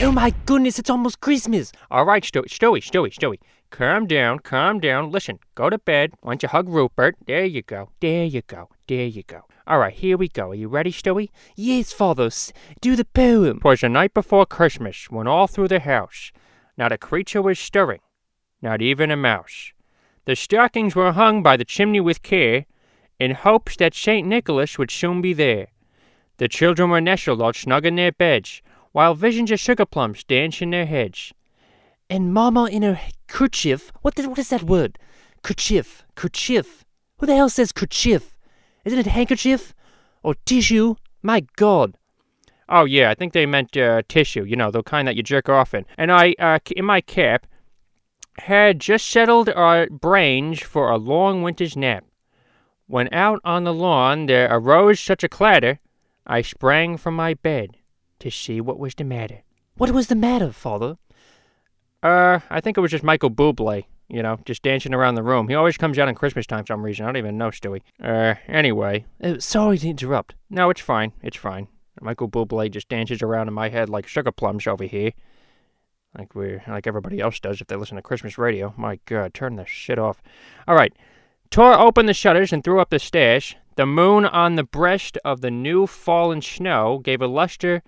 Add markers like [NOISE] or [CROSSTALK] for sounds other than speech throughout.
Oh my goodness, it's almost Christmas. All right, Stewie, Stewie, Stewie, Stewie. Calm down, calm down. Listen, go to bed. Why don't you hug Rupert? There you go. There you go. There you go. All right, here we go. Are you ready, Stewie? Yes, father. Do the poem. poem. 'Twas the night before Christmas, when all through the house not a creature was stirring, not even a mouse. The stockings were hung by the chimney with care, in hopes that St. Nicholas would soon be there. The children were nestled all snug in their beds, while visions of sugar plums danced in their heads. And mamma in her kerchief. What, the, what is that word? Kerchief. Kerchief. Who the hell says kerchief? Isn't it handkerchief? Or tissue? My God. Oh yeah, I think they meant uh, tissue. You know, the kind that you jerk off in. And I, uh, in my cap, had just settled our brains for a long winter's nap. When out on the lawn there arose such a clatter, I sprang from my bed to see what was the matter. What was the matter, father? Uh, I think it was just Michael Bublé. You know, just dancing around the room. He always comes out on Christmas time for some reason. I don't even know, Stewie. Uh, anyway. Uh, sorry to interrupt. No, it's fine. It's fine. Michael Bublé just dances around in my head like sugar plums over here. Like we're like everybody else does if they listen to Christmas radio. My God, turn the shit off. All right. Tore open the shutters and threw up the stash. The moon on the breast of the new fallen snow gave a luster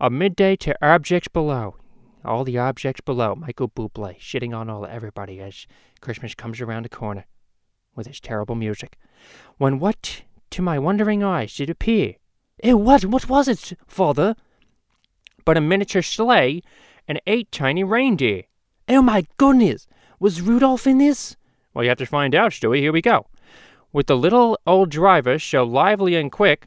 of midday to objects below. All the objects below. Michael Bublé shitting on all everybody as Christmas comes around the corner with his terrible music. When what to my wondering eyes did appear Eh, what? What was it, father? but a miniature sleigh and eight tiny reindeer. Oh my goodness. Was Rudolph in this? Well, you have to find out, Stewie. Here we go. With the little old driver so lively and quick,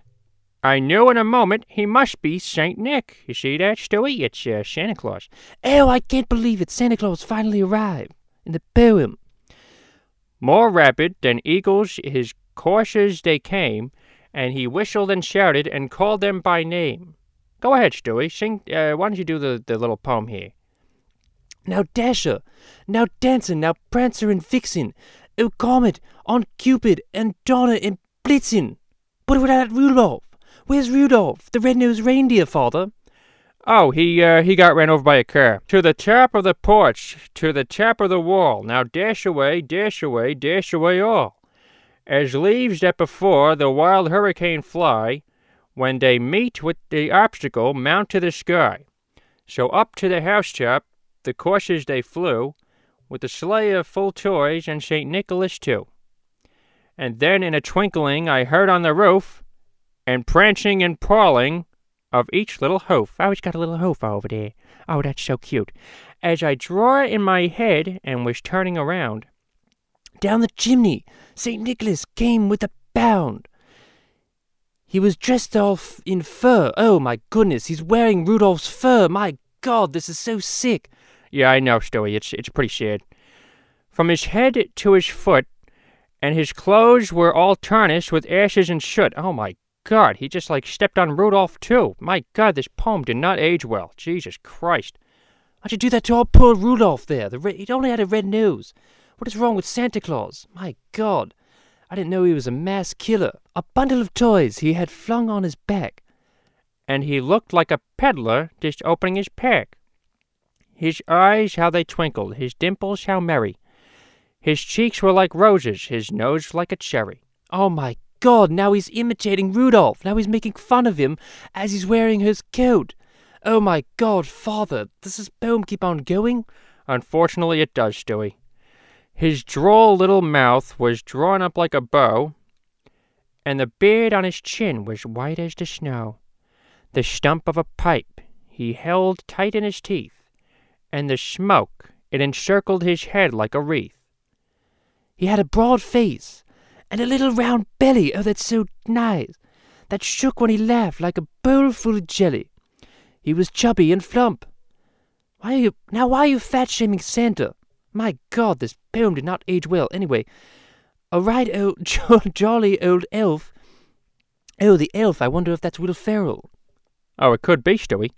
I knew in a moment he must be Saint Nick. You see that, Stewie? It's uh, Santa Claus. Oh, I can't believe it. Santa Claus finally arrived. In the poem. More rapid than eagles his coursers they came, and he whistled and shouted and called them by name. Go ahead, Stewie. Sing. Uh, why don't you do the, the little poem here? Now Dasher, now Dancer, now Prancer and Vixen, oh Comet, on Cupid, and Donner and Blitzen. But without Rudolph. Where's Rudolph, the red-nosed reindeer, father? Oh, he uh, he got ran over by a car. To the top of the porch, to the top of the wall. Now dash away, dash away, dash away all. As leaves that before the wild hurricane fly, when they meet with the obstacle, mount to the sky. So up to the housetop, the coursers they flew, with the sleigh of full toys and St. Nicholas too. And then in a twinkling I heard on the roof, and prancing and prawling, of each little hoof. Oh, he's got a little hoof over there. Oh, that's so cute. As I draw it in my head and was turning around, Down the chimney, St. Nicholas came with a bound. He was dressed all in fur. Oh my goodness, he's wearing Rudolph's fur. My God, this is so sick. Yeah, I know, Stewie. It's it's pretty sad. From his head to his foot, and his clothes were all tarnished with ashes and soot. Oh my God, he just like stepped on Rudolph too. My God, this poem did not age well. Jesus Christ. Why'd you do that to our poor Rudolph there? The re- he only had a red nose. What is wrong with Santa Claus? My God, I didn't know he was a mass killer. A bundle of toys he had flung on his back. And he looked like a peddler just opening his pack. His eyes, how they twinkled, his dimples, how merry. His cheeks were like roses, his nose like a cherry. Oh my God, now he's imitating Rudolph. Now he's making fun of him as he's wearing his coat. Oh my God, father, does this poem keep on going? Unfortunately, it does, Stewie. His droll little mouth was drawn up like a bow, and the beard on his chin was white as the snow. The stump of a pipe he held tight in his teeth, and the smoke it encircled his head like a wreath. He had a broad face and a little round belly. Oh, that's so nice. That shook when he laughed like a bowl full of jelly. He was chubby and flump. Why are you now? Why are you fat shaming Santa? My God, this poem did not age well. Anyway, a right old [LAUGHS] jo- jolly old elf. Oh, the elf. I wonder if that's Will Ferrell. Oh, it could be, Stewie.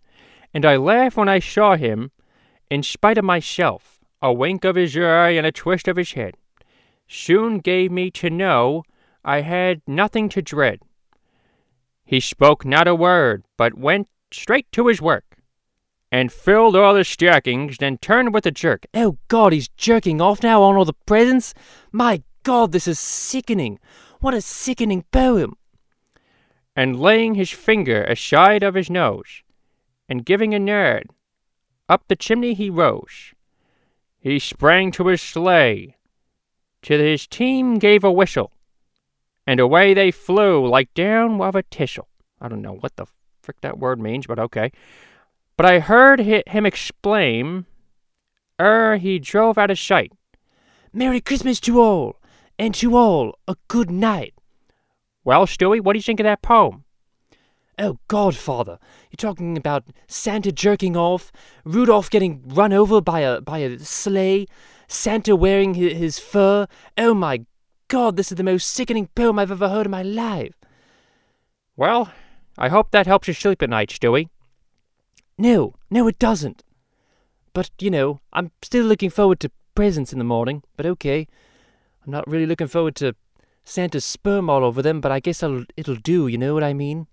And I laughed when I saw him, in spite of myself. A wink of his eye and a twist of his head soon gave me to know I had nothing to dread. He spoke not a word, but went straight to his work. and filled all the stockings, then turned with a jerk. Oh God, he's jerking off now on all the presents? My God, this is sickening. What a sickening poem. and laying his finger aside of his nose, and giving a nod, up the chimney he rose. He sprang to his sleigh, till his team gave a whistle, and away they flew like down of a thistle. I don't know what the frick that word means, but okay. But I heard hi- him exclaim, ere he drove out of sight, Merry Christmas to all, and to all a good night. Well, Stewie, what do you think of that poem? Oh, Godfather, you're talking about Santa jerking off, Rudolph getting run over by a by a sleigh, Santa wearing his, his fur. Oh my God, this is the most sickening poem I've ever heard in my life. Well, I hope that helps you sleep at night, Stewie. No, no, it doesn't. But you know, I'm still looking forward to presents in the morning. But okay, I'm not really looking forward to Santa's sperm all over them. But I guess I'll, it'll do. You know what I mean?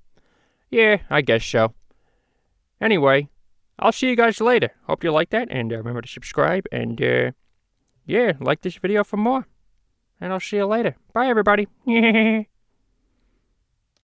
Yeah, I guess so. Anyway, I'll see you guys later. Hope you like that, and uh, remember to subscribe, and uh, yeah, like this video for more. And I'll see you later. Bye, everybody. [LAUGHS]